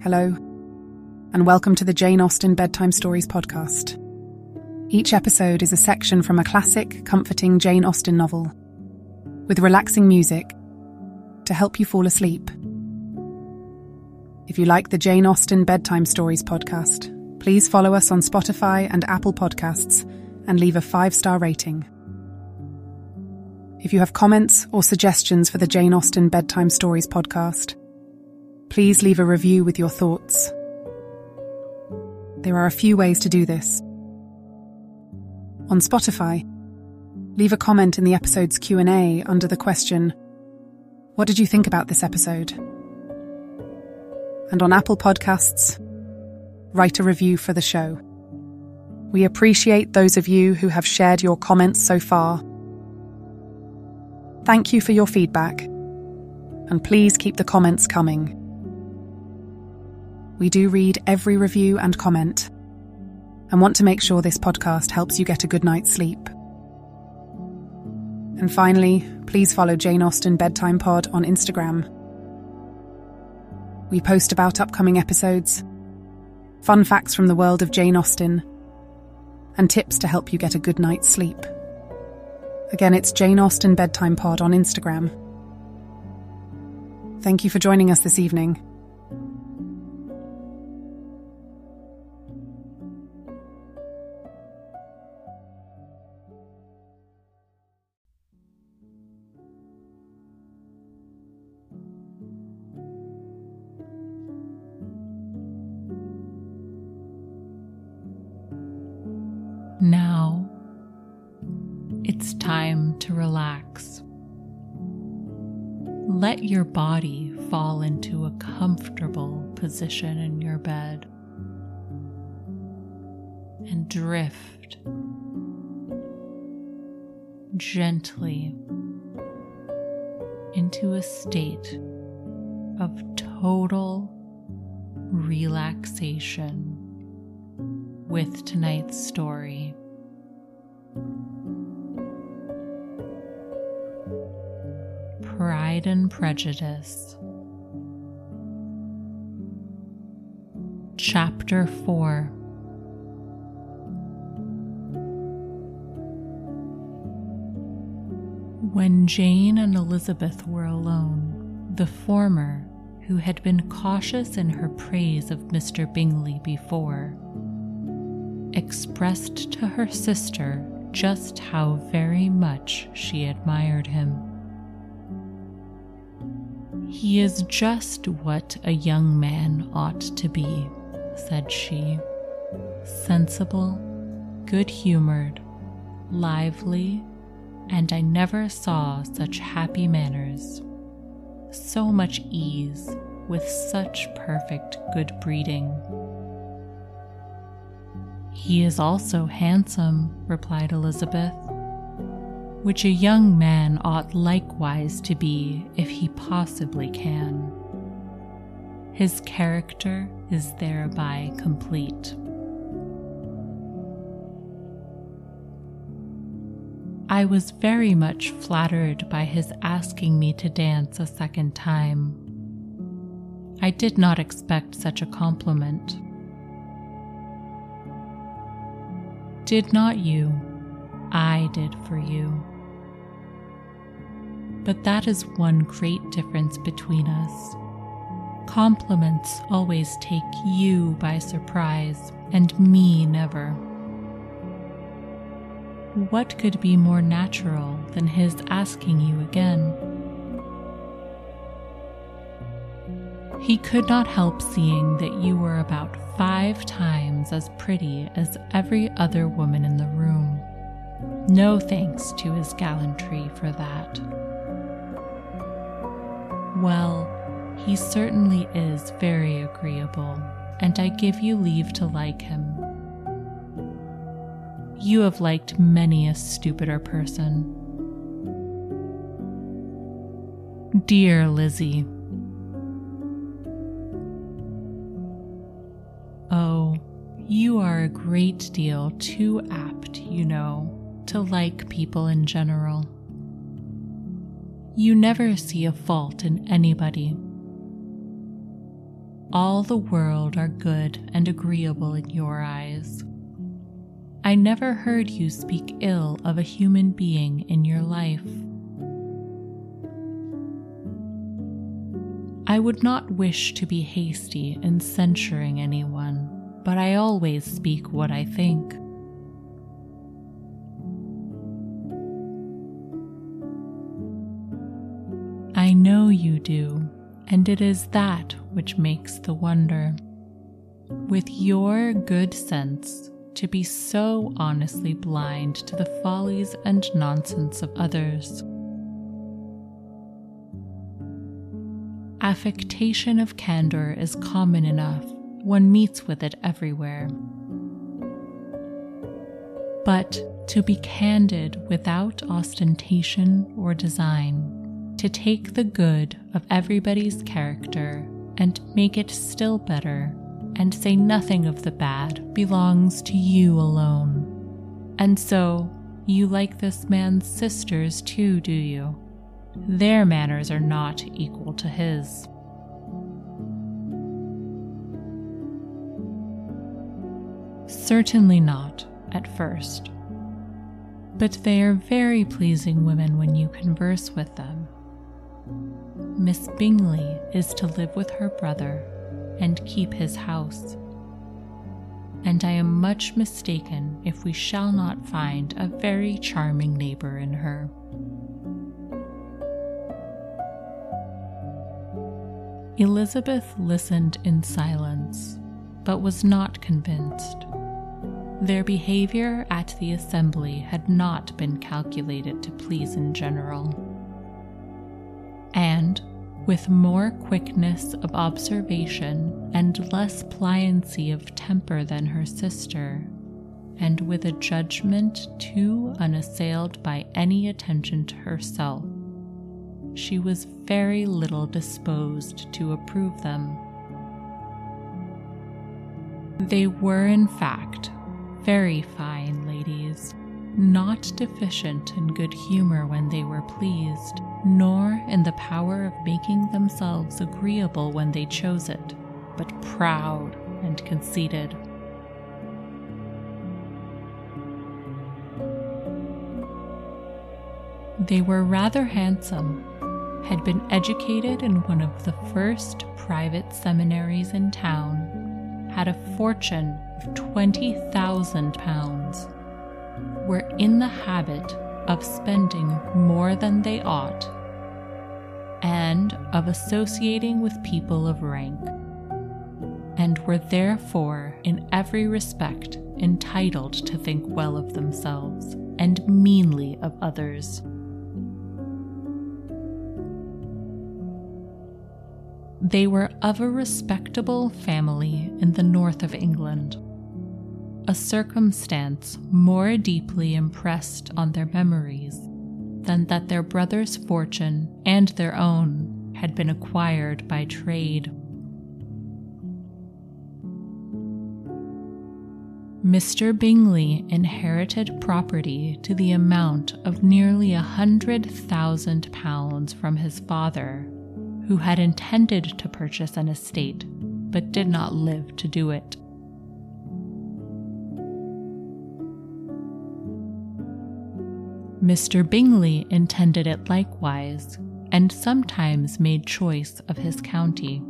Hello, and welcome to the Jane Austen Bedtime Stories podcast. Each episode is a section from a classic, comforting Jane Austen novel, with relaxing music to help you fall asleep. If you like the Jane Austen Bedtime Stories podcast, please follow us on Spotify and Apple Podcasts and leave a five star rating. If you have comments or suggestions for the Jane Austen Bedtime Stories podcast, please leave a review with your thoughts. There are a few ways to do this. On Spotify, leave a comment in the episode's Q&A under the question, What did you think about this episode? And on Apple Podcasts, write a review for the show. We appreciate those of you who have shared your comments so far Thank you for your feedback, and please keep the comments coming. We do read every review and comment, and want to make sure this podcast helps you get a good night's sleep. And finally, please follow Jane Austen Bedtime Pod on Instagram. We post about upcoming episodes, fun facts from the world of Jane Austen, and tips to help you get a good night's sleep. Again, it's Jane Austen Bedtime Pod on Instagram. Thank you for joining us this evening. It's time to relax. Let your body fall into a comfortable position in your bed and drift gently into a state of total relaxation with tonight's story. Pride and Prejudice. Chapter 4 When Jane and Elizabeth were alone, the former, who had been cautious in her praise of Mr. Bingley before, expressed to her sister just how very much she admired him. He is just what a young man ought to be, said she. Sensible, good humored, lively, and I never saw such happy manners, so much ease, with such perfect good breeding. He is also handsome, replied Elizabeth which a young man ought likewise to be if he possibly can. His character is thereby complete. I was very much flattered by his asking me to dance a second time. I did not expect such a compliment. Did not you? I did for you. But that is one great difference between us. Compliments always take you by surprise, and me never. What could be more natural than his asking you again? He could not help seeing that you were about five times as pretty as every other woman in the room. No thanks to his gallantry for that. Well, he certainly is very agreeable, and I give you leave to like him. You have liked many a stupider person. Dear Lizzie, Oh, you are a great deal too apt, you know, to like people in general. You never see a fault in anybody. all the world are good and agreeable in your eyes. I never heard you speak ill of a human being in your life. I would not wish to be hasty in censuring anyone, but I always speak what I think. Do, and it is that which makes the wonder. With your good sense, to be so honestly blind to the follies and nonsense of others. Affectation of candor is common enough, one meets with it everywhere. But to be candid without ostentation or design, to take the good of everybody's character and make it still better, and say nothing of the bad, belongs to you alone. And so, you like this man's sisters too, do you? Their manners are not equal to his. Certainly not at first. But they are very pleasing women when you converse with them. Miss Bingley is to live with her brother and keep his house. And I am much mistaken if we shall not find a very charming neighbor in her. Elizabeth listened in silence, but was not convinced. Their behavior at the assembly had not been calculated to please in general. And, with more quickness of observation and less pliancy of temper than her sister, and with a judgment too unassailed by any attention to herself, she was very little disposed to approve them. They were, in fact, very fine ladies, not deficient in good humor when they were pleased, nor in the power of making themselves agreeable when they chose it, but proud and conceited. They were rather handsome, had been educated in one of the first private seminaries in town, had a fortune of £20,000, were in the habit of spending more than they ought, and of associating with people of rank, and were therefore in every respect entitled to think well of themselves and meanly of others. They were of a respectable family in the north of England, a circumstance more deeply impressed on their memories than that their brother's fortune and their own had been acquired by trade. Mr. Bingley inherited property to the amount of nearly a hundred thousand pounds from his father who had intended to purchase an estate but did not live to do it. Mr. Bingley intended it likewise, and sometimes made choice of his county.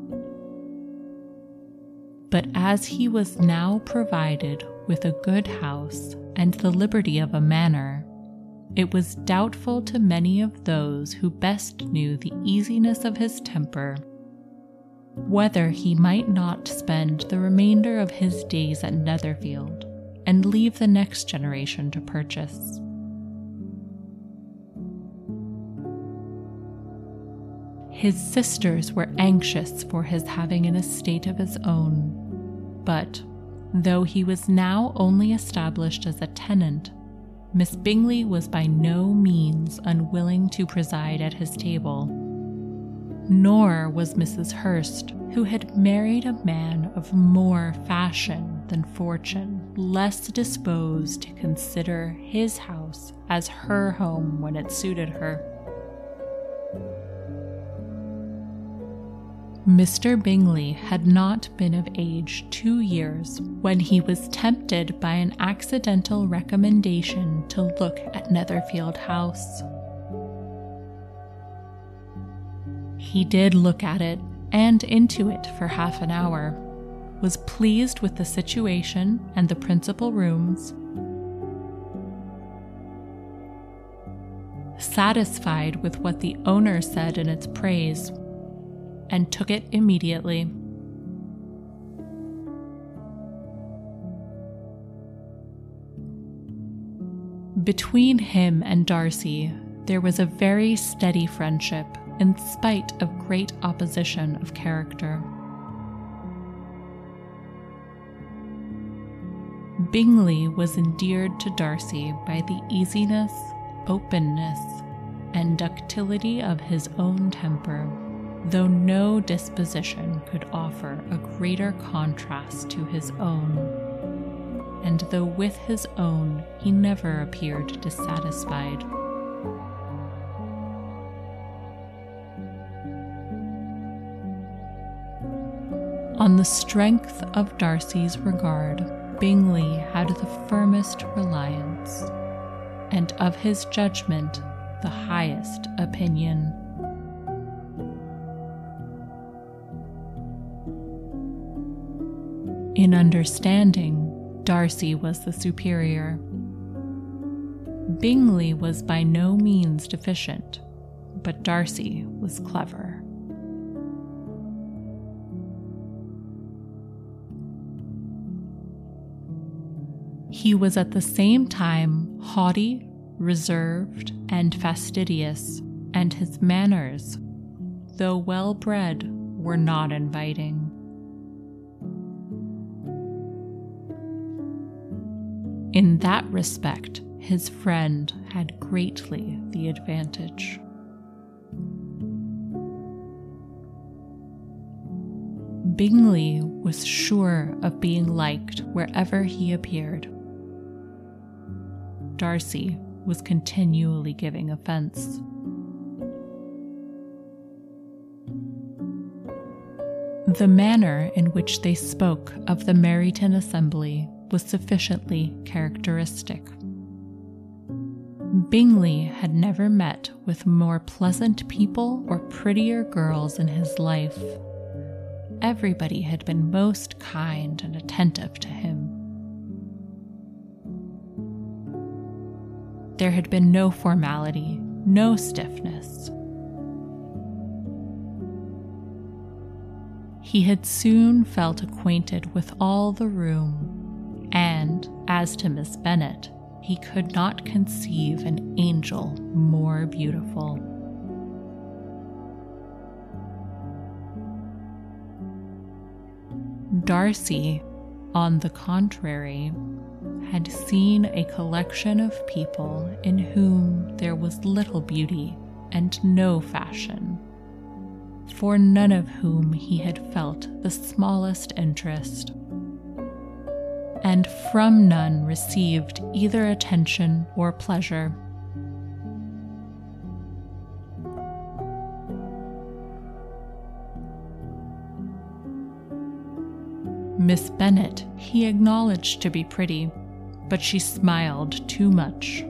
But as he was now provided with a good house and the liberty of a manor, it was doubtful to many of those who best knew the easiness of his temper whether he might not spend the remainder of his days at Netherfield and leave the next generation to purchase. His sisters were anxious for his having an estate of his own, but though he was now only established as a tenant Miss Bingley was by no means unwilling to preside at his table. Nor was Mrs. Hurst, who had married a man of more fashion than fortune, less disposed to consider his house as her home when it suited her. Mr. Bingley had not been of age two years when he was tempted by an accidental recommendation to look at Netherfield House. He did look at it and into it for half an hour, was pleased with the situation and the principal rooms, satisfied with what the owner said in its praise, and took it immediately. Between him and Darcy, there was a very steady friendship in spite of great opposition of character. Bingley was endeared to Darcy by the easiness, openness, and ductility of his own temper, though no disposition could offer a greater contrast to his own, and though with his own he never appeared dissatisfied. On the strength of Darcy's regard, Bingley had the firmest reliance, and of his judgment the highest opinion. In understanding, Darcy was the superior. Bingley was by no means deficient, but Darcy was clever. He was at the same time haughty, reserved, and fastidious, and his manners, though well bred, were not inviting. In that respect, his friend had greatly the advantage. Bingley was sure of being liked wherever he appeared. Darcy was continually giving offense. The manner in which they spoke of the Meryton Assembly was sufficiently characteristic. Bingley had never met with more pleasant people or prettier girls in his life. Everybody had been most kind and attentive to him. There had been no formality, no stiffness. He had soon felt acquainted with all the room, and as to Miss Bennet, he could not conceive an angel more beautiful. Darcy, on the contrary, had seen a collection of people in whom there was little beauty and no fashion, for none of whom he had felt the smallest interest, and from none received either attention or pleasure. Miss Bennet he acknowledged to be pretty, but she smiled too much.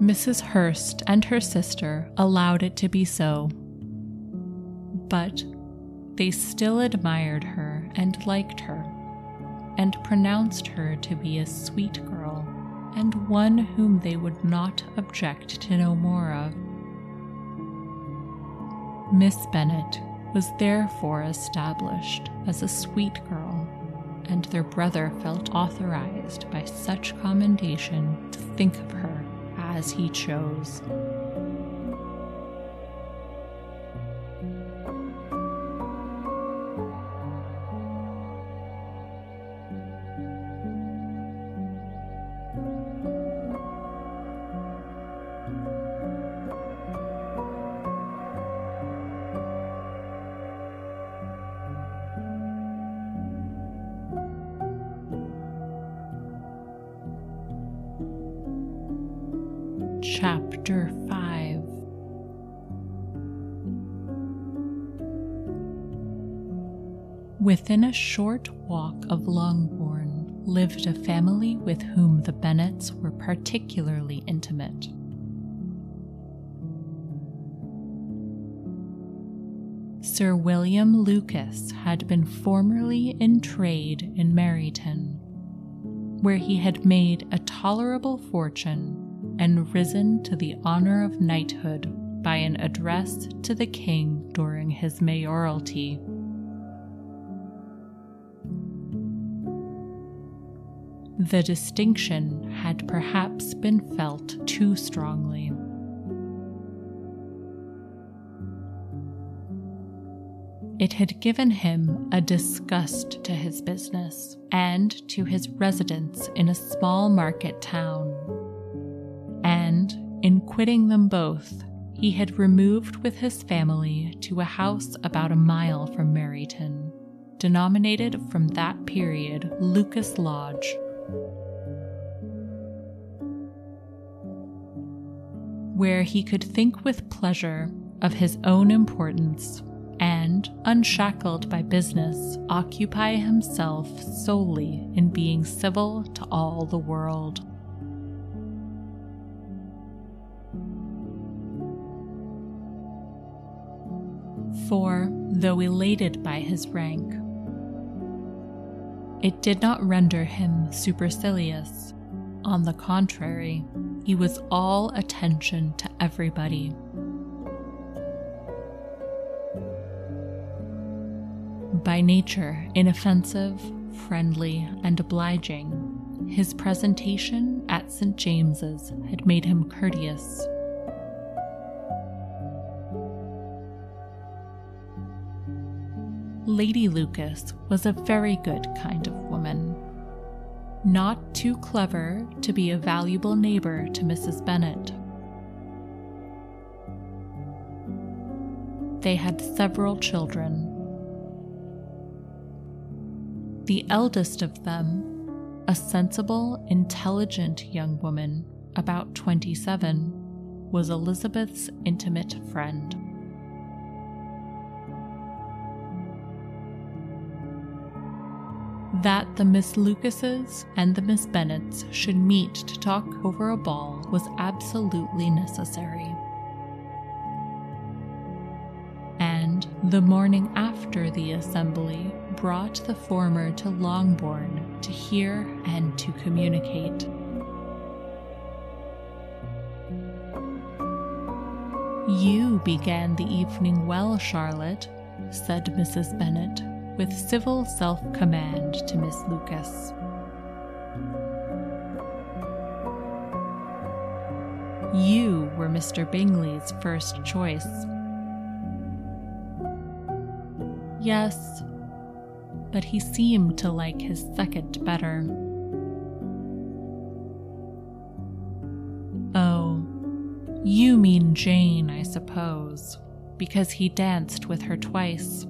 Mrs. Hurst and her sister allowed it to be so, but they still admired her and liked her, and pronounced her to be a sweet girl and one whom they would not object to know more of. Miss Bennet was therefore established as a sweet girl, and their brother felt authorized by such commendation to think of her as he chose. Within a short walk of Longbourn lived a family with whom the Bennets were particularly intimate. Sir William Lucas had been formerly in trade in Meryton, where he had made a tolerable fortune and risen to the honor of knighthood by an address to the king during his mayoralty. The distinction had perhaps been felt too strongly. It had given him a disgust to his business and to his residence in a small market town. And in quitting them both, he had removed with his family to a house about a mile from Meryton, denominated from that period Lucas Lodge where he could think with pleasure of his own importance and, unshackled by business, occupy himself solely in being civil to all the world. For, though elated by his rank, it did not render him supercilious. On the contrary, he was all attention to everybody. By nature inoffensive, friendly, and obliging, his presentation at St. James's had made him courteous Lady Lucas was a very good kind of woman. Not too clever to be a valuable neighbor to Mrs. Bennet. They had several children. The eldest of them, a sensible, intelligent young woman, about 27, was Elizabeth's intimate friend. That the Miss Lucases and the Miss Bennets should meet to talk over a ball was absolutely necessary. And the morning after the assembly brought the former to Longbourn to hear and to communicate. You began the evening well, Charlotte, said Mrs. Bennet with civil self command to Miss Lucas. You were Mr. Bingley's first choice. Yes, but he seemed to like his second better. Oh, you mean Jane, I suppose, because he danced with her twice.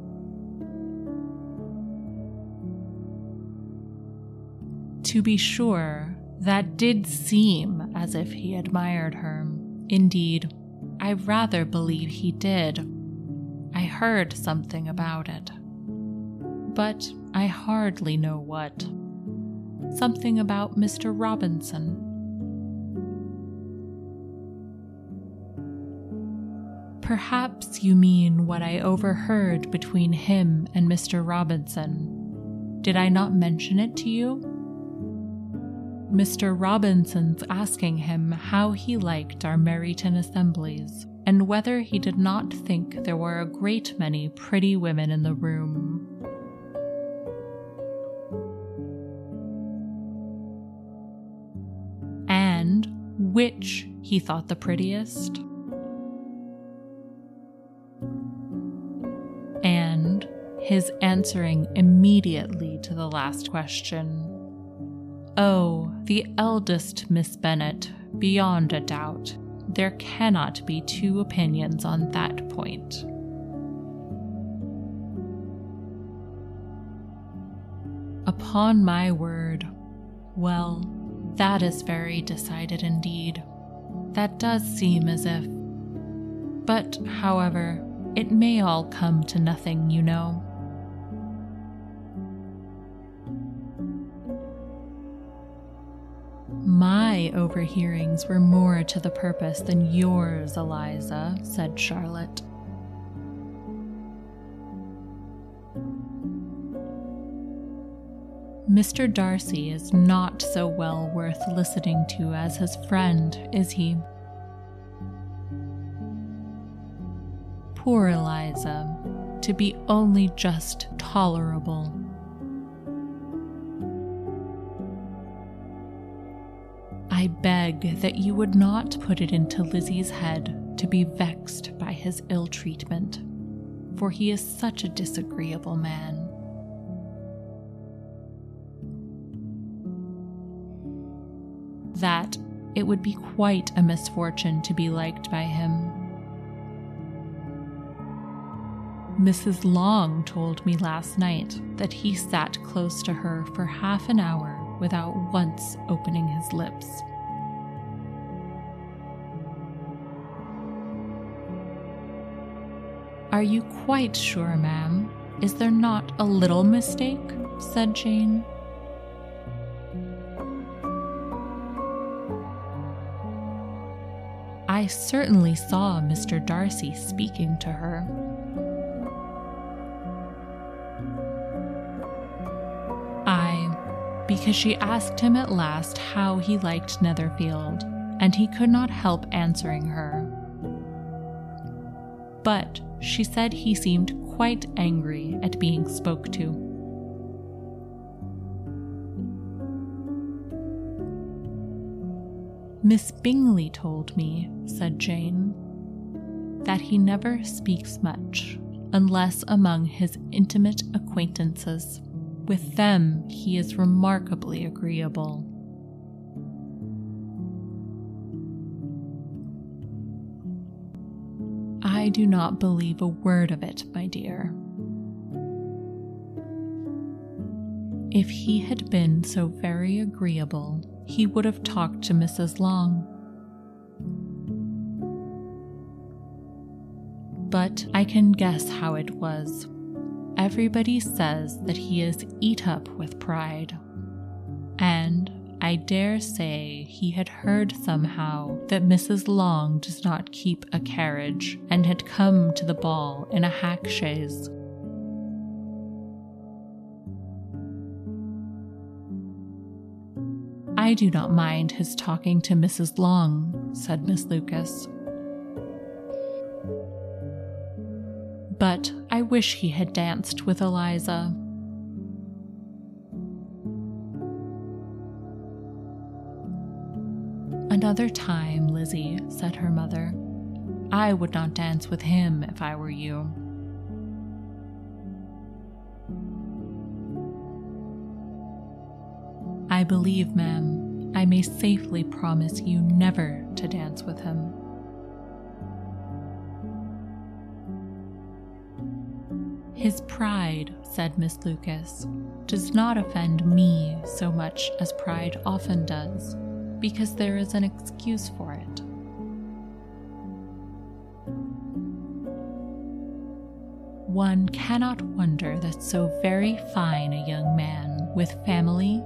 To be sure, that did seem as if he admired her. Indeed, I rather believe he did. I heard something about it. But I hardly know what. Something about Mr. Robinson. Perhaps you mean what I overheard between him and Mr. Robinson. Did I not mention it to you? Mr. Robinson's asking him how he liked our Meryton assemblies, and whether he did not think there were a great many pretty women in the room. And which he thought the prettiest. And his answering immediately to the last question. Oh, the eldest Miss Bennet, beyond a doubt. There cannot be two opinions on that point. Upon my word, well, that is very decided indeed. that does seem as if. But, however, it may all come to nothing, you know. My overhearings were more to the purpose than yours, Eliza, said Charlotte. Mr. Darcy is not so well worth listening to as his friend, is he? Poor Eliza, to be only just tolerable. I beg that you would not put it into Lizzie's head to be vexed by his ill treatment, for he is such a disagreeable man. That it would be quite a misfortune to be liked by him. Mrs. Long told me last night that he sat close to her for half an hour without once opening his lips. Are you quite sure, ma'am? Is there not a little mistake? said Jane. I certainly saw Mr. Darcy speaking to her. I, because she asked him at last how he liked Netherfield, and he could not help answering her. But she said he seemed quite angry at being spoke to. Miss Bingley told me, said Jane, that he never speaks much unless among his intimate acquaintances. With them, he is remarkably agreeable. Do not believe a word of it, my dear. If he had been so very agreeable, he would have talked to Mrs. Long. But I can guess how it was Everybody says that he is eat up with pride. And I dare say he had heard somehow that Mrs. Long does not keep a carriage and had come to the ball in a hack chaise. I do not mind his talking to Mrs. Long, said Miss Lucas. but I wish he had danced with Eliza. Another time, Lizzie, said her mother. I would not dance with him if I were you. I believe, ma'am, I may safely promise you never to dance with him. His pride, said Miss Lucas, does not offend me so much as pride often does, because there is an excuse for it. One cannot wonder that so very fine a young man, with family,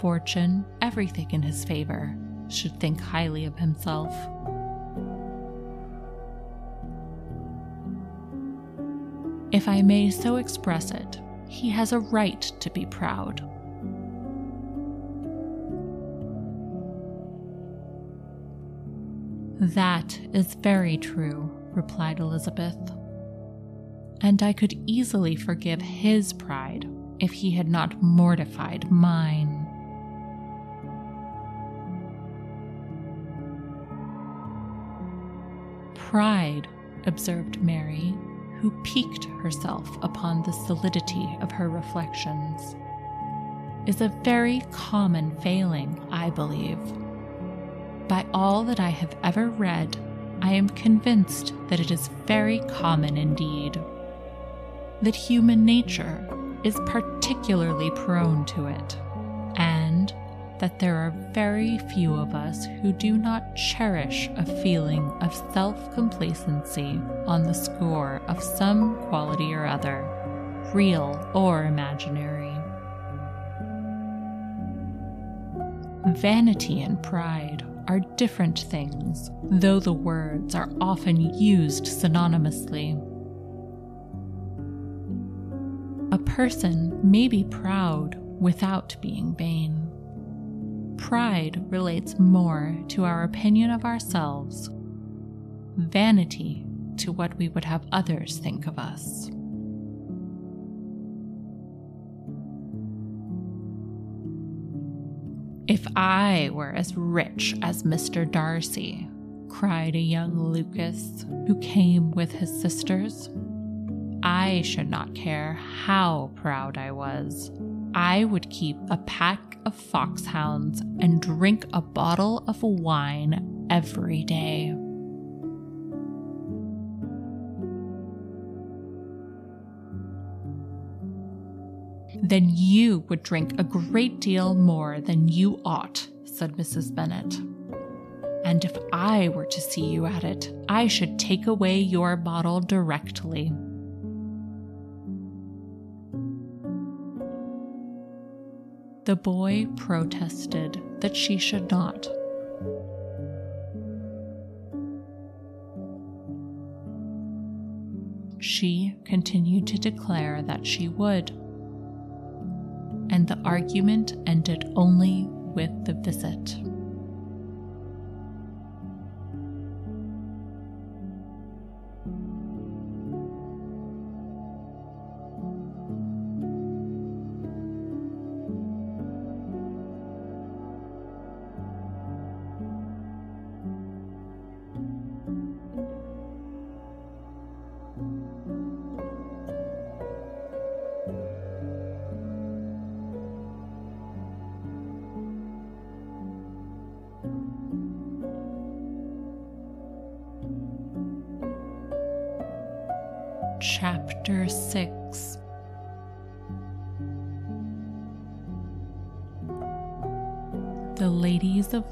fortune, everything in his favor, should think highly of himself. If I may so express it, he has a right to be proud. That is very true, replied Elizabeth. And I could easily forgive his pride if he had not mortified mine. Pride, observed Mary, who piqued herself upon the solidity of her reflections, is a very common failing, I believe. By all that I have ever read, I am convinced that it is very common indeed. That human nature is particularly prone to it, and that there are very few of us who do not cherish a feeling of self complacency on the score of some quality or other, real or imaginary. Vanity and pride are different things, though the words are often used synonymously. A person may be proud without being vain. Pride relates more to our opinion of ourselves, vanity to what we would have others think of us. If I were as rich as Mr. Darcy, cried a young Lucas who came with his sisters, I should not care how proud I was. I would keep a pack of foxhounds and drink a bottle of wine every day. Then you would drink a great deal more than you ought, said Mrs. Bennet. And if I were to see you at it, I should take away your bottle directly. The boy protested that she should not. She continued to declare that she would, and the argument ended only with the visit.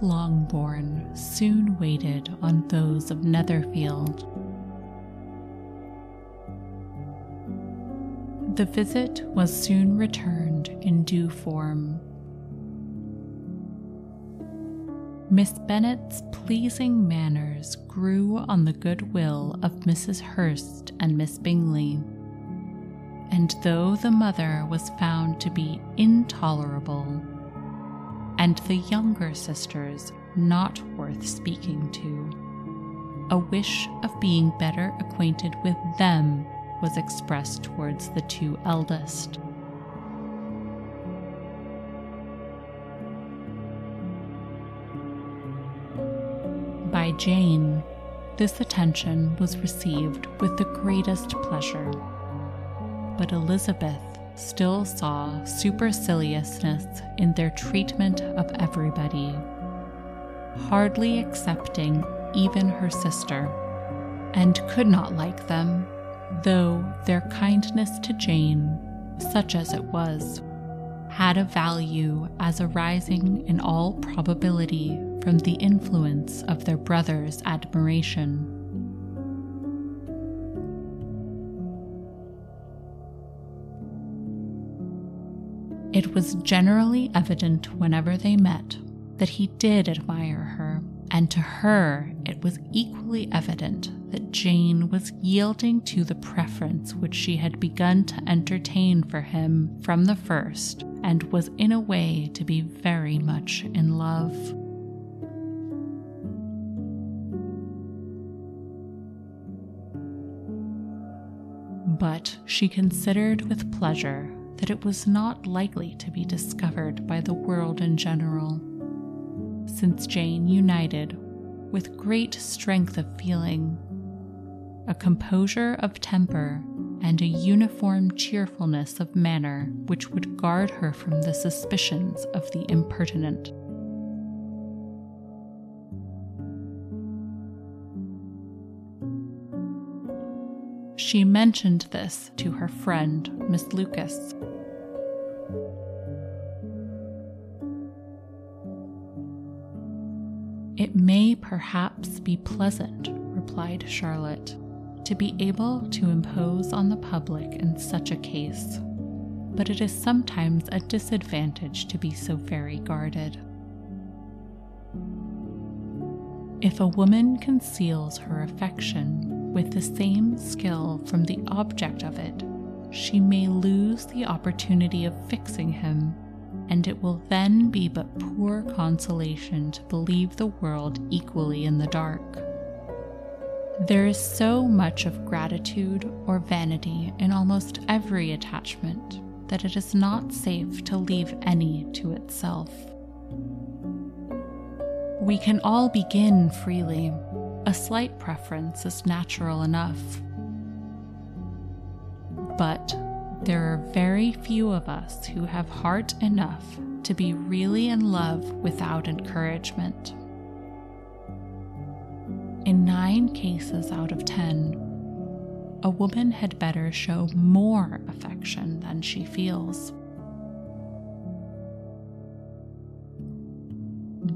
Longbourn soon waited on those of Netherfield. The visit was soon returned in due form. Miss Bennet's pleasing manners grew on the goodwill of Mrs. Hurst and Miss Bingley. And though the mother was found to be intolerable, and the younger sisters not worth speaking to, a wish of being better acquainted with them was expressed towards the two eldest. By Jane, this attention was received with the greatest pleasure. But Elizabeth still saw superciliousness in their treatment of everybody, hardly accepting even her sister, and could not like them, though their kindness to Jane, such as it was, had a value as arising in all probability from the influence of their brother's admiration. It was generally evident whenever they met that he did admire her, and to her it was equally evident that Jane was yielding to the preference which she had begun to entertain for him from the first, and was in a way to be very much in love. But she considered with pleasure that it was not likely to be discovered by the world in general, since Jane united, with great strength of feeling, a composure of temper, and a uniform cheerfulness of manner which would guard her from the suspicions of the impertinent. She mentioned this to her friend, Miss Lucas. Perhaps be pleasant, replied Charlotte, to be able to impose on the public in such a case, but it is sometimes a disadvantage to be so very guarded. If a woman conceals her affection with the same skill from the object of it, she may lose the opportunity of fixing him, and it will then be but poor consolation to believe the world equally in the dark. There is so much of gratitude or vanity in almost every attachment that it is not safe to leave any to itself. We can all begin freely. A slight preference is natural enough. But there are very few of us who have heart enough to be really in love without encouragement. In nine cases out of ten, a woman had better show more affection than she feels.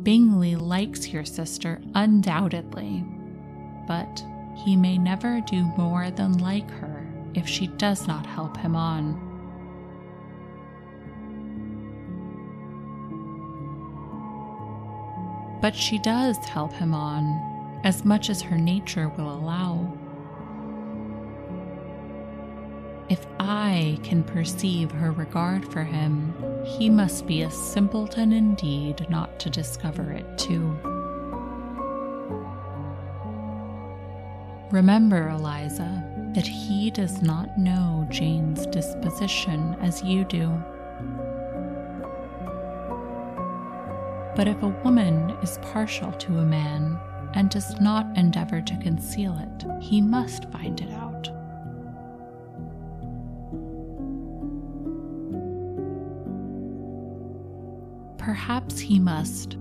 Bingley likes your sister undoubtedly, but he may never do more than like her if she does not help him on. But she does help him on, as much as her nature will allow. If I can perceive her regard for him, he must be a simpleton indeed not to discover it too. Remember, Eliza, that he does not know Jane's disposition as you do. But if a woman is partial to a man and does not endeavor to conceal it, he must find it out. perhaps he must,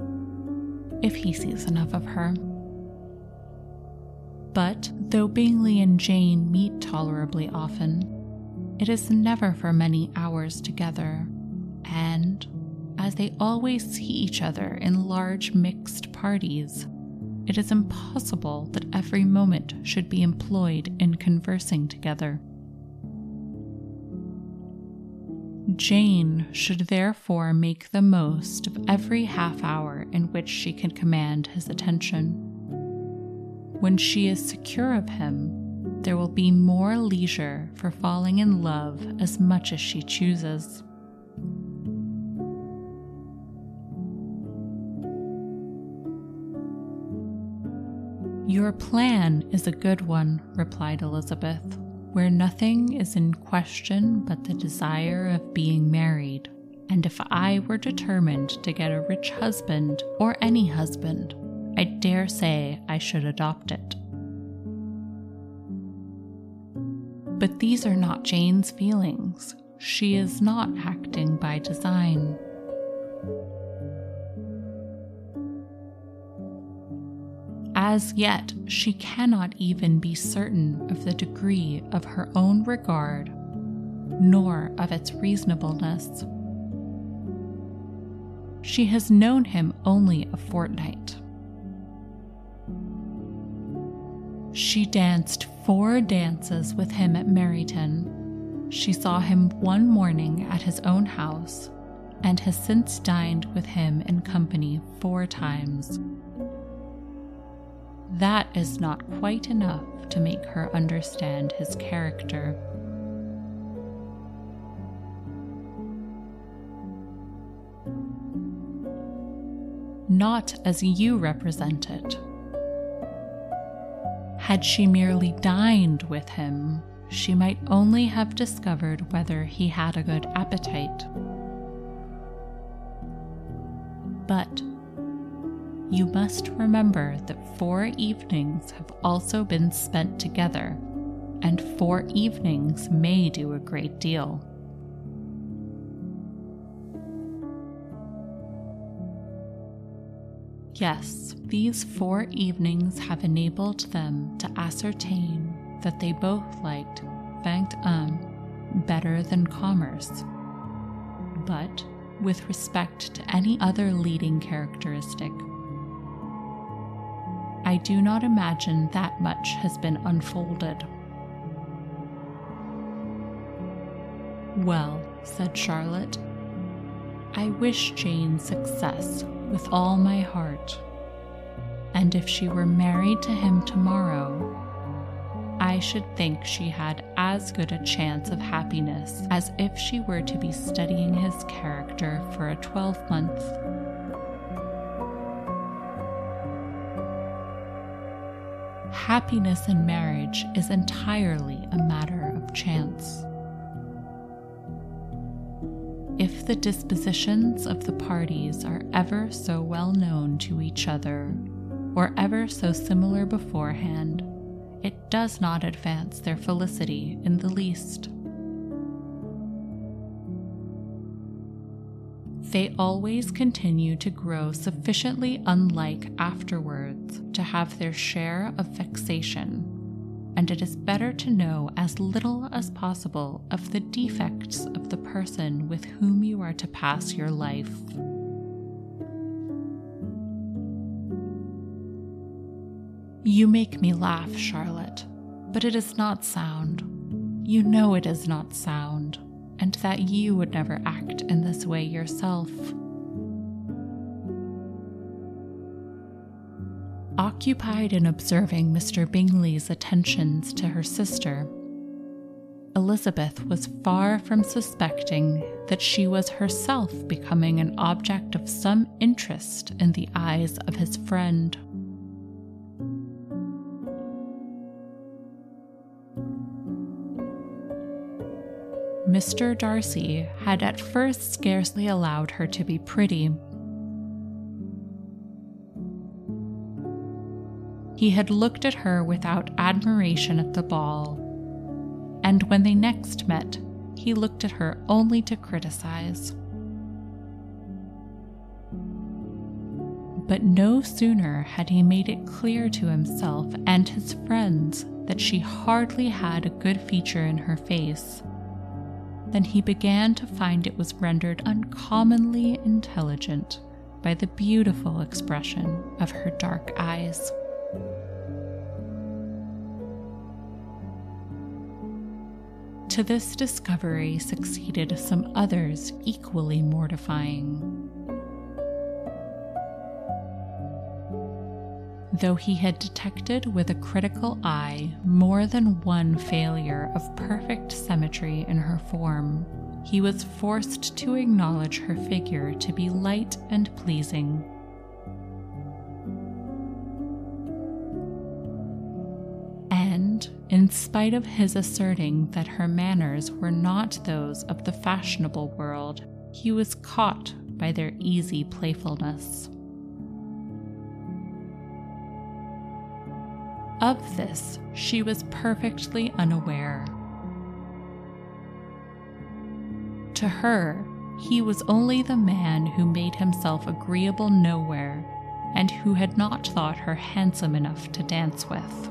if he sees enough of her. But though Bingley and Jane meet tolerably often, it is never for many hours together, and as they always see each other in large mixed parties, it is impossible that every moment should be employed in conversing together. Jane should therefore make the most of every half hour in which she can command his attention. When she is secure of him, there will be more leisure for falling in love as much as she chooses. Your plan is a good one, replied Elizabeth where nothing is in question but the desire of being married. And if I were determined to get a rich husband, or any husband, I dare say I should adopt it. But these are not Jane's feelings. She is not acting by design. As yet, she cannot even be certain of the degree of her own regard, nor of its reasonableness. She has known him only a fortnight. She danced four dances with him at Meryton. She saw him one morning at his own house and has since dined with him in company four times that is not quite enough to make her understand his character. Not as you represent it. Had she merely dined with him, she might only have discovered whether he had a good appetite. But you must remember that four evenings have also been spent together, and four evenings may do a great deal. Yes, these four evenings have enabled them to ascertain that they both liked vingt un better than commerce. But with respect to any other leading characteristic, I do not imagine that much has been unfolded. Well, said Charlotte, I wish Jane success with all my heart. And if she were married to him tomorrow, I should think she had as good a chance of happiness as if she were to be studying his character for a twelvemonth. Happiness in marriage is entirely a matter of chance. If the dispositions of the parties are ever so well known to each other, or ever so similar beforehand, it does not advance their felicity in the least. They always continue to grow sufficiently unlike afterwards to have their share of vexation, and it is better to know as little as possible of the defects of the person with whom you are to pass your life. You make me laugh, Charlotte, but it is not sound. You know it is not sound, and that you would never act in this way yourself. Occupied in observing Mr. Bingley's attentions to her sister, Elizabeth was far from suspecting that she was herself becoming an object of some interest in the eyes of his friend. Mr. Darcy had at first scarcely allowed her to be pretty. He had looked at her without admiration at the ball, and when they next met, he looked at her only to criticize. But no sooner had he made it clear to himself and his friends that she hardly had a good feature in her face than he began to find it was rendered uncommonly intelligent by the beautiful expression of her dark eyes. To this discovery succeeded some others equally mortifying. though he had detected with a critical eye more than one failure of perfect symmetry in her form, he was forced to acknowledge her figure to be light and pleasing. In spite of his asserting that her manners were not those of the fashionable world, he was caught by their easy playfulness. Of this, she was perfectly unaware. To her, he was only the man who made himself agreeable nowhere and who had not thought her handsome enough to dance with.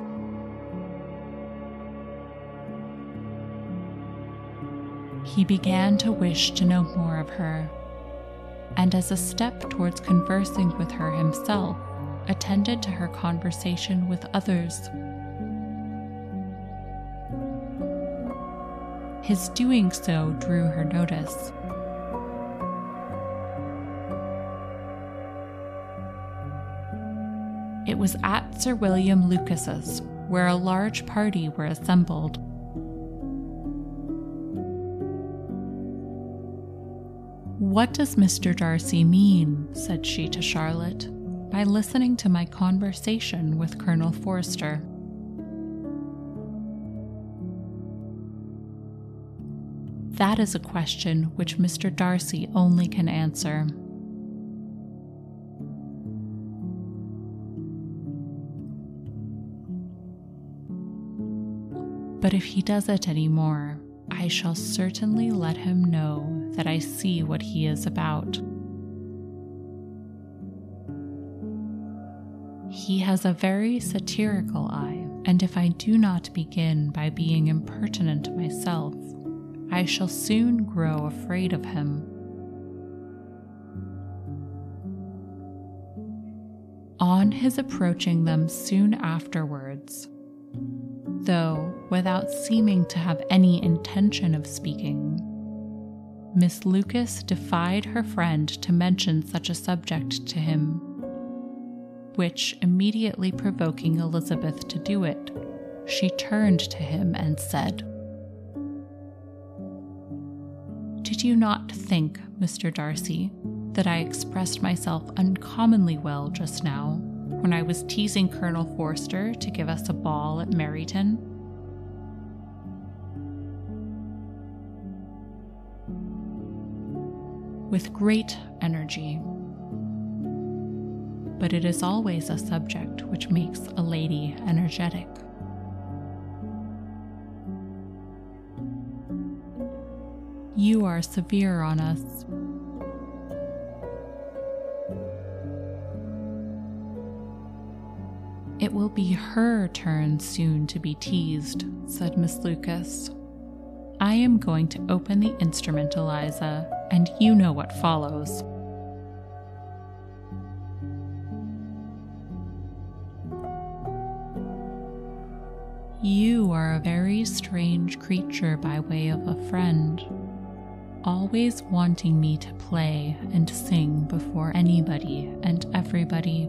He began to wish to know more of her, and as a step towards conversing with her himself, attended to her conversation with others. His doing so drew her notice. It was at Sir William Lucas's, where a large party were assembled. What does Mr. Darcy mean? said she to Charlotte by listening to my conversation with Colonel Forster. That is a question which Mr. Darcy only can answer. But if he does it any more, I shall certainly let him know that I see what he is about. He has a very satirical eye, and if I do not begin by being impertinent myself, I shall soon grow afraid of him. on his approaching them soon afterwards, though without seeming to have any intention of speaking, Miss Lucas defied her friend to mention such a subject to him, which immediately provoking Elizabeth to do it, she turned to him and said, Did you not think, Mr. Darcy, that I expressed myself uncommonly well just now when I was teasing Colonel Forster to give us a ball at Meryton? With great energy. But it is always a subject which makes a lady energetic. You are severe on us. It will be her turn soon to be teased, said Miss Lucas. I am going to open the instrument, Eliza, and you know what follows. You are a very strange creature by way of a friend always wanting me to play and sing before anybody and everybody.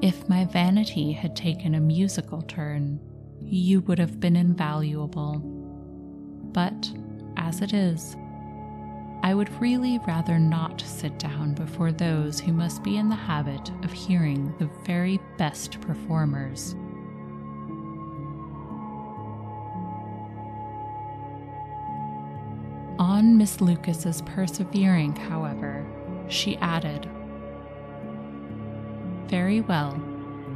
If my vanity had taken a musical turn, you would have been invaluable. But, as it is, I would really rather not sit down before those who must be in the habit of hearing the very best performers. On Miss Lucas's persevering, however, she added, Very well,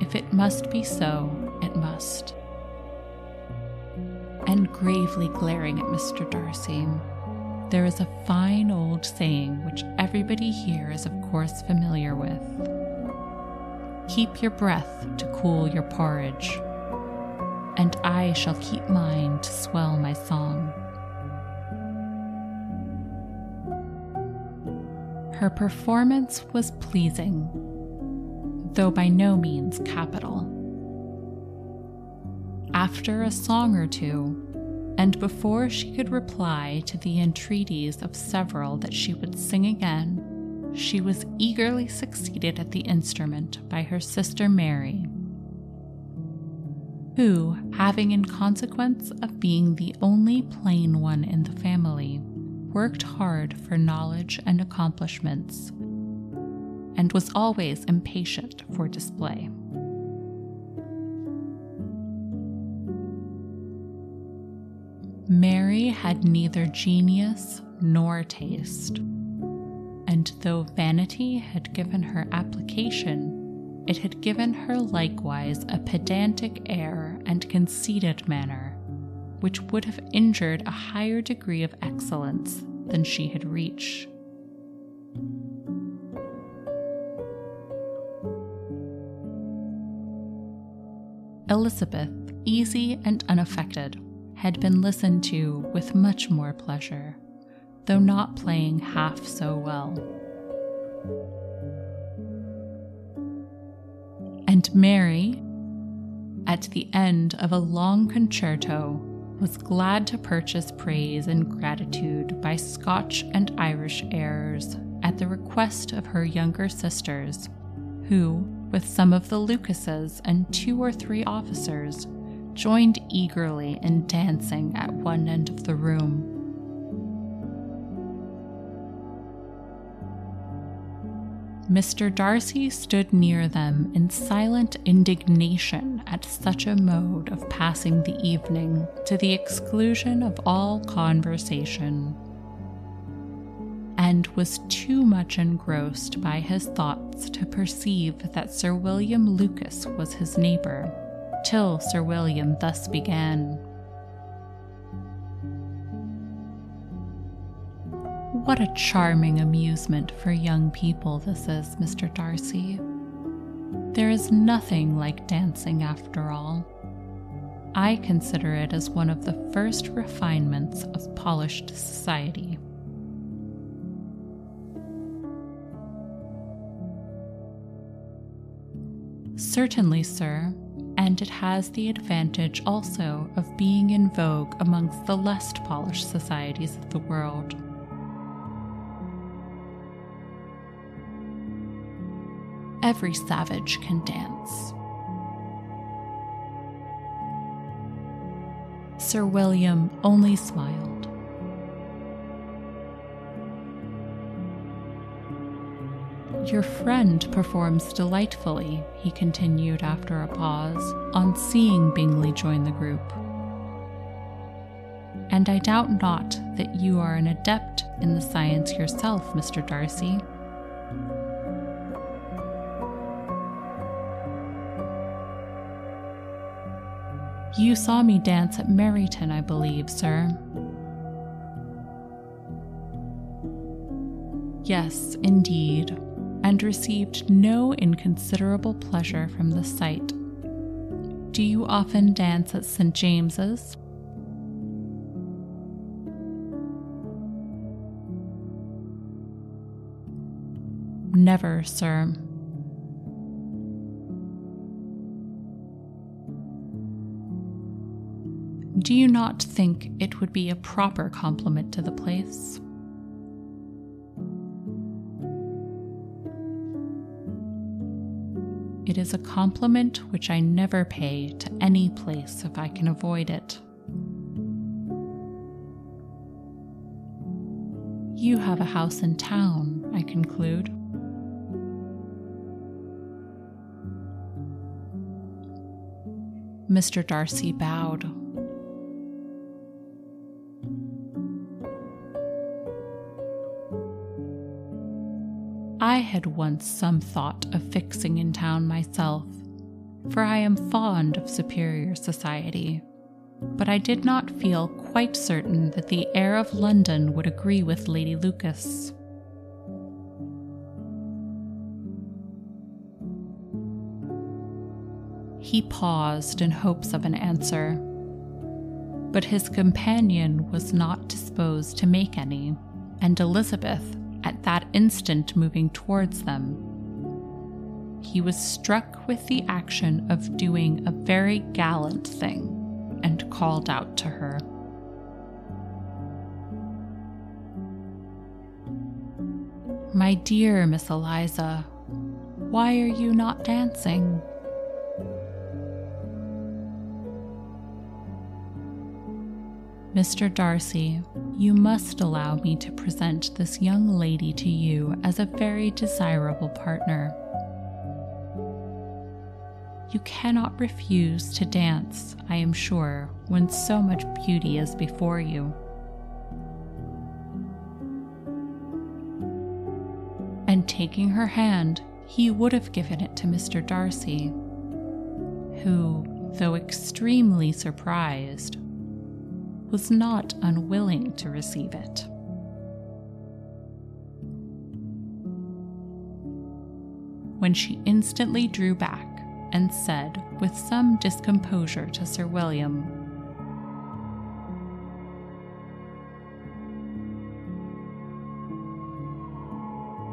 if it must be so, it must. And gravely glaring at Mr. Darcy, there is a fine old saying which everybody here is, of course, familiar with Keep your breath to cool your porridge, and I shall keep mine to swell my song. Her performance was pleasing, though by no means capital. After a song or two, and before she could reply to the entreaties of several that she would sing again, she was eagerly succeeded at the instrument by her sister Mary, who, having in consequence of being the only plain one in the family, worked hard for knowledge and accomplishments, and was always impatient for display. Mary had neither genius nor taste, and though vanity had given her application, it had given her likewise a pedantic air and conceited manner which would have injured a higher degree of excellence than she had reached. Elizabeth, easy and unaffected, had been listened to with much more pleasure, though not playing half so well. And Mary, at the end of a long concerto, was glad to purchase praise and gratitude by Scotch and Irish airs at the request of her younger sisters, who, with some of the Lucases and two or three officers, joined eagerly in dancing at one end of the room. Mr. Darcy stood near them in silent indignation at such a mode of passing the evening to the exclusion of all conversation, and was too much engrossed by his thoughts to perceive that Sir William Lucas was his neighbour, till Sir William thus began. What a charming amusement for young people this is, Mr. Darcy. There is nothing like dancing after all. I consider it as one of the first refinements of polished society. Certainly, sir, and it has the advantage also of being in vogue amongst the less polished societies of the world. Every savage can dance. Sir William only smiled. Your friend performs delightfully, he continued after a pause, on seeing Bingley join the group. And I doubt not that you are an adept in the science yourself, Mr. Darcy. You saw me dance at Meryton, I believe, sir. Yes, indeed, and received no inconsiderable pleasure from the sight. Do you often dance at St. James's? Never, sir. Do you not think it would be a proper compliment to the place? It is a compliment which I never pay to any place if I can avoid it. You have a house in town, I conclude. Mr. Darcy bowed. Had once some thought of fixing in town myself, for I am fond of superior society, but I did not feel quite certain that the air of London would agree with Lady Lucas. He paused in hopes of an answer, but his companion was not disposed to make any, and Elizabeth at that instant moving towards them. He was struck with the action of doing a very gallant thing and called out to her. My dear Miss Eliza, why are you not dancing? Mr. Darcy, you must allow me to present this young lady to you as a very desirable partner. You cannot refuse to dance, I am sure, when so much beauty is before you. And taking her hand, he would have given it to Mr. Darcy, who, though extremely surprised, was not unwilling to receive it. When she instantly drew back and said with some discomposure to Sir William,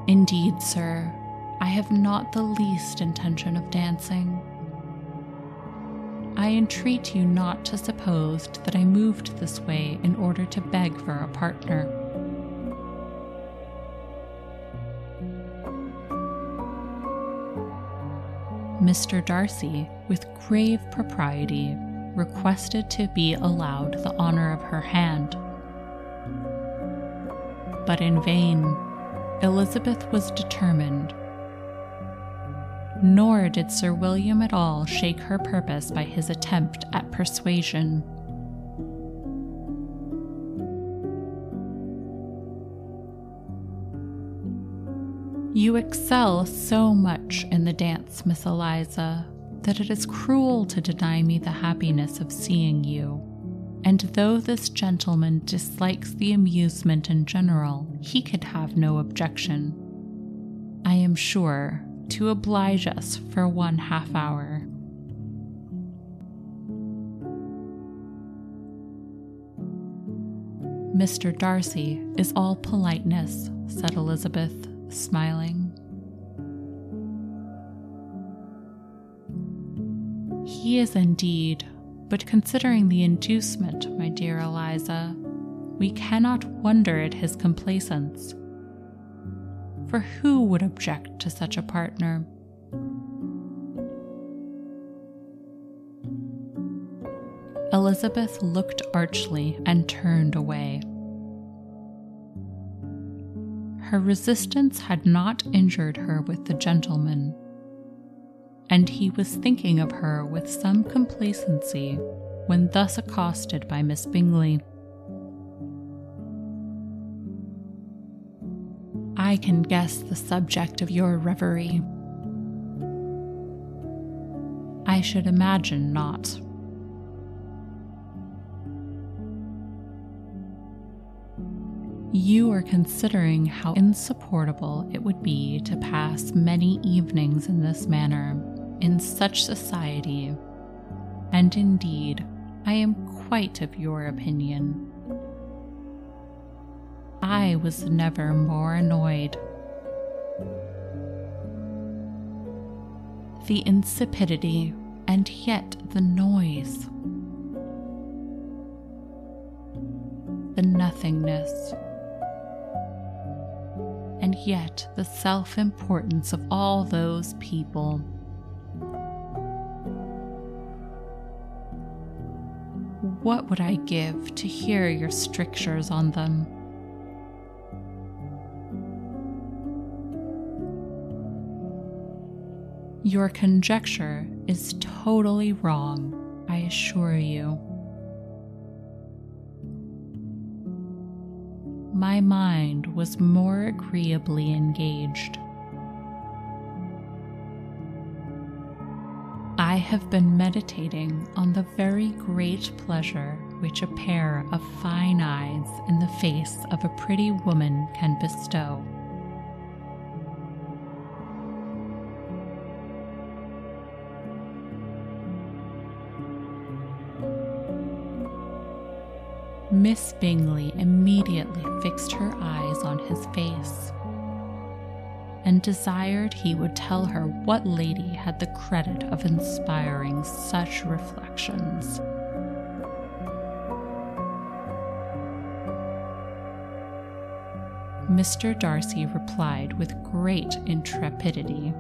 Indeed, sir, I have not the least intention of dancing. I entreat you not to suppose that I moved this way in order to beg for a partner. Mr. Darcy, with grave propriety, requested to be allowed the honor of her hand. But in vain, Elizabeth was determined nor did Sir William at all shake her purpose by his attempt at persuasion. You excel so much in the dance, Miss Eliza, that it is cruel to deny me the happiness of seeing you. And though this gentleman dislikes the amusement in general, he could have no objection. I am sure to oblige us for one half hour. Mr. Darcy is all politeness, said Elizabeth, smiling. He is indeed, but considering the inducement, my dear Eliza, we cannot wonder at his complacence. For who would object to such a partner? Elizabeth looked archly and turned away. Her resistance had not injured her with the gentleman, and he was thinking of her with some complacency when thus accosted by Miss Bingley. I can guess the subject of your reverie. I should imagine not. You are considering how insupportable it would be to pass many evenings in this manner, in such society, and indeed, I am quite of your opinion. I was never more annoyed. The insipidity and yet the noise. The nothingness and yet the self importance of all those people. What would I give to hear your strictures on them? Your conjecture is totally wrong, I assure you. my mind was more agreeably engaged. I have been meditating on the very great pleasure which a pair of fine eyes in the face of a pretty woman can bestow. Miss Bingley immediately fixed her eyes on his face and desired he would tell her what lady had the credit of inspiring such reflections. Mr. Darcy replied with great intrepidity.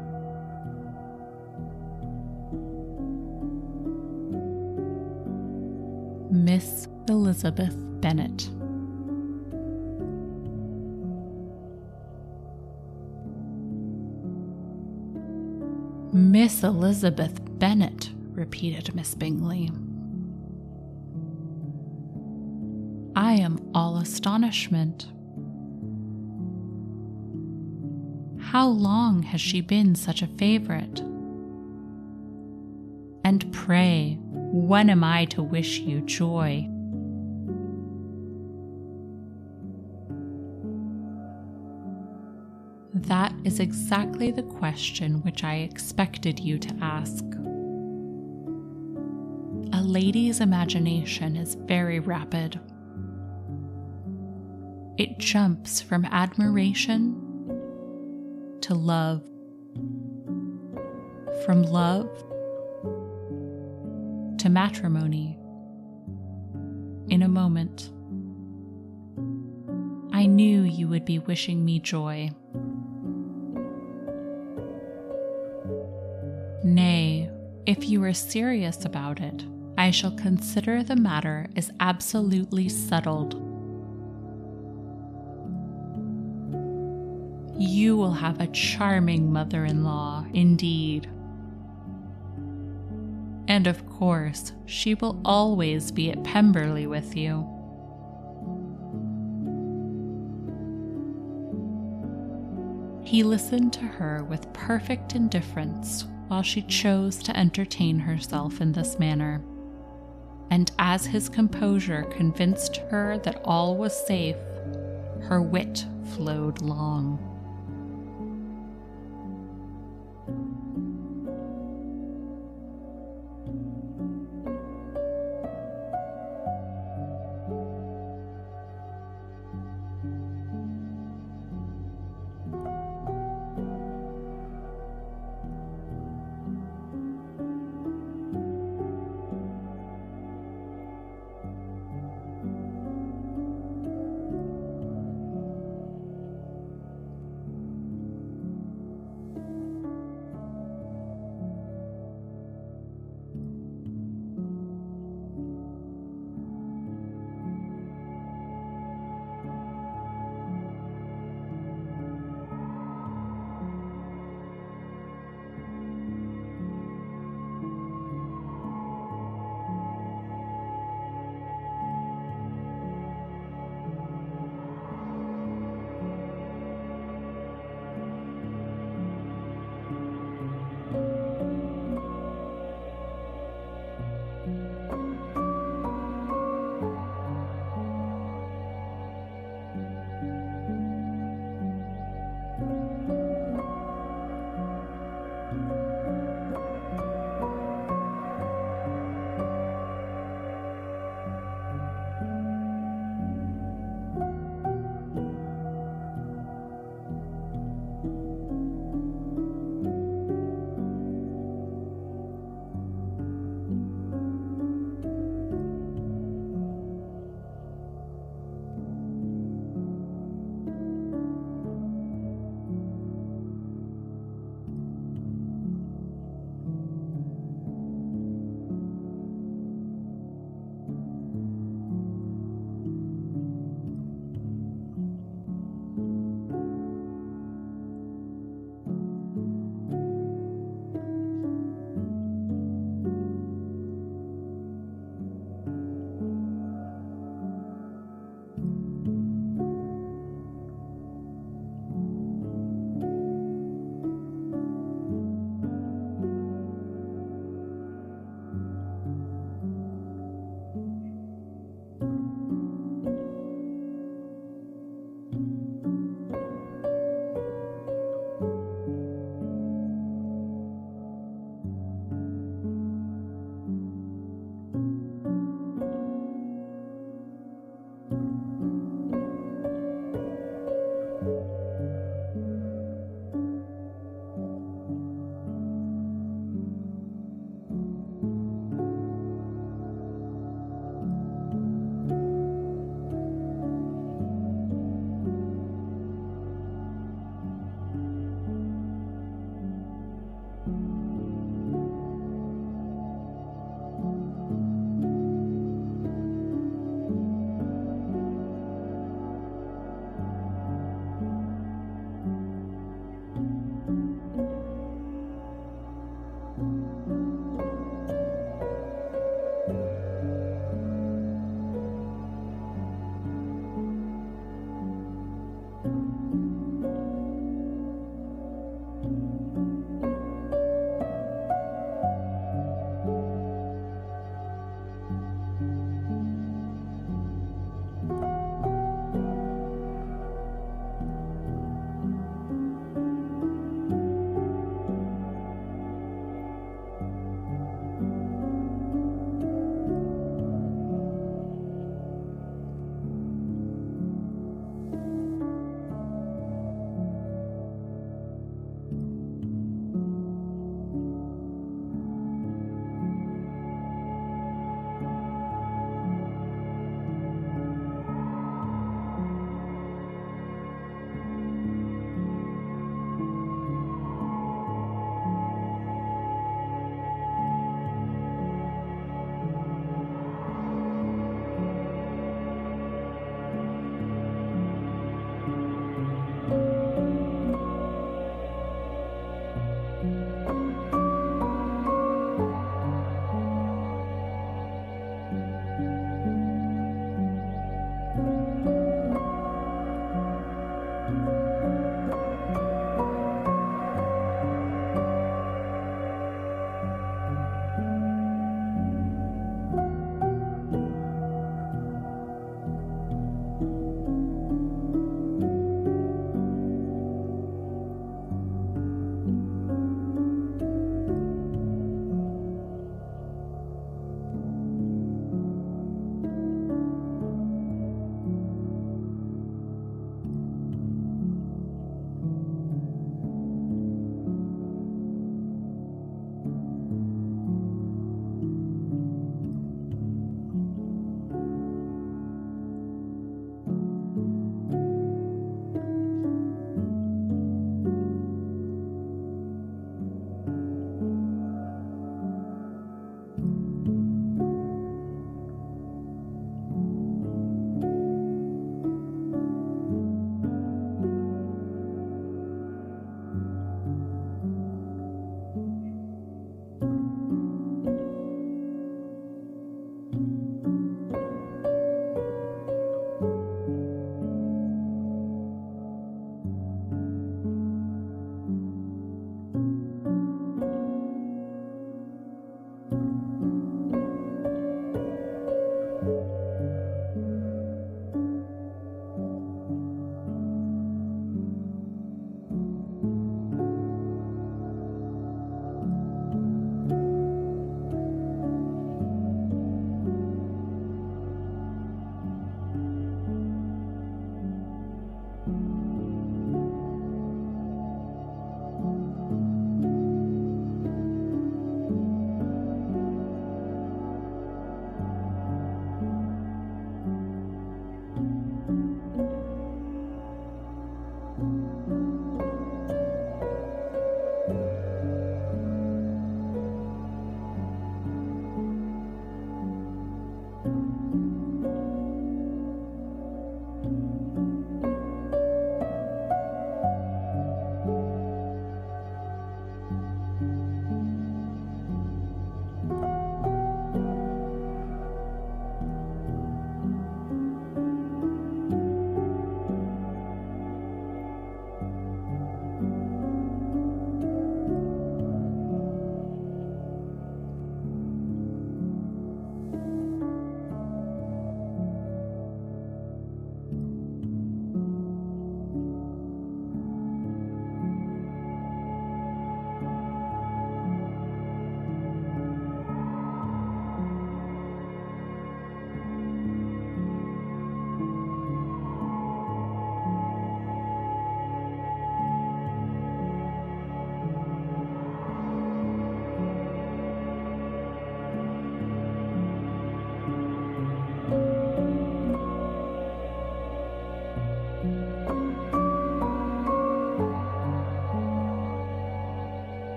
Elizabeth Bennet. Miss Elizabeth Bennet, repeated Miss Bingley. I am all astonishment. How long has she been such a favorite? And pray, when am I to wish you joy? That is exactly the question which I expected you to ask. A lady's imagination is very rapid. It jumps from admiration to love, from love to matrimony in a moment. I knew you would be wishing me joy. Nay, if you are serious about it, I shall consider the matter as absolutely settled. You will have a charming mother in law, indeed. And of course, she will always be at Pemberley with you. He listened to her with perfect indifference while she chose to entertain herself in this manner. And as his composure convinced her that all was safe, her wit flowed long.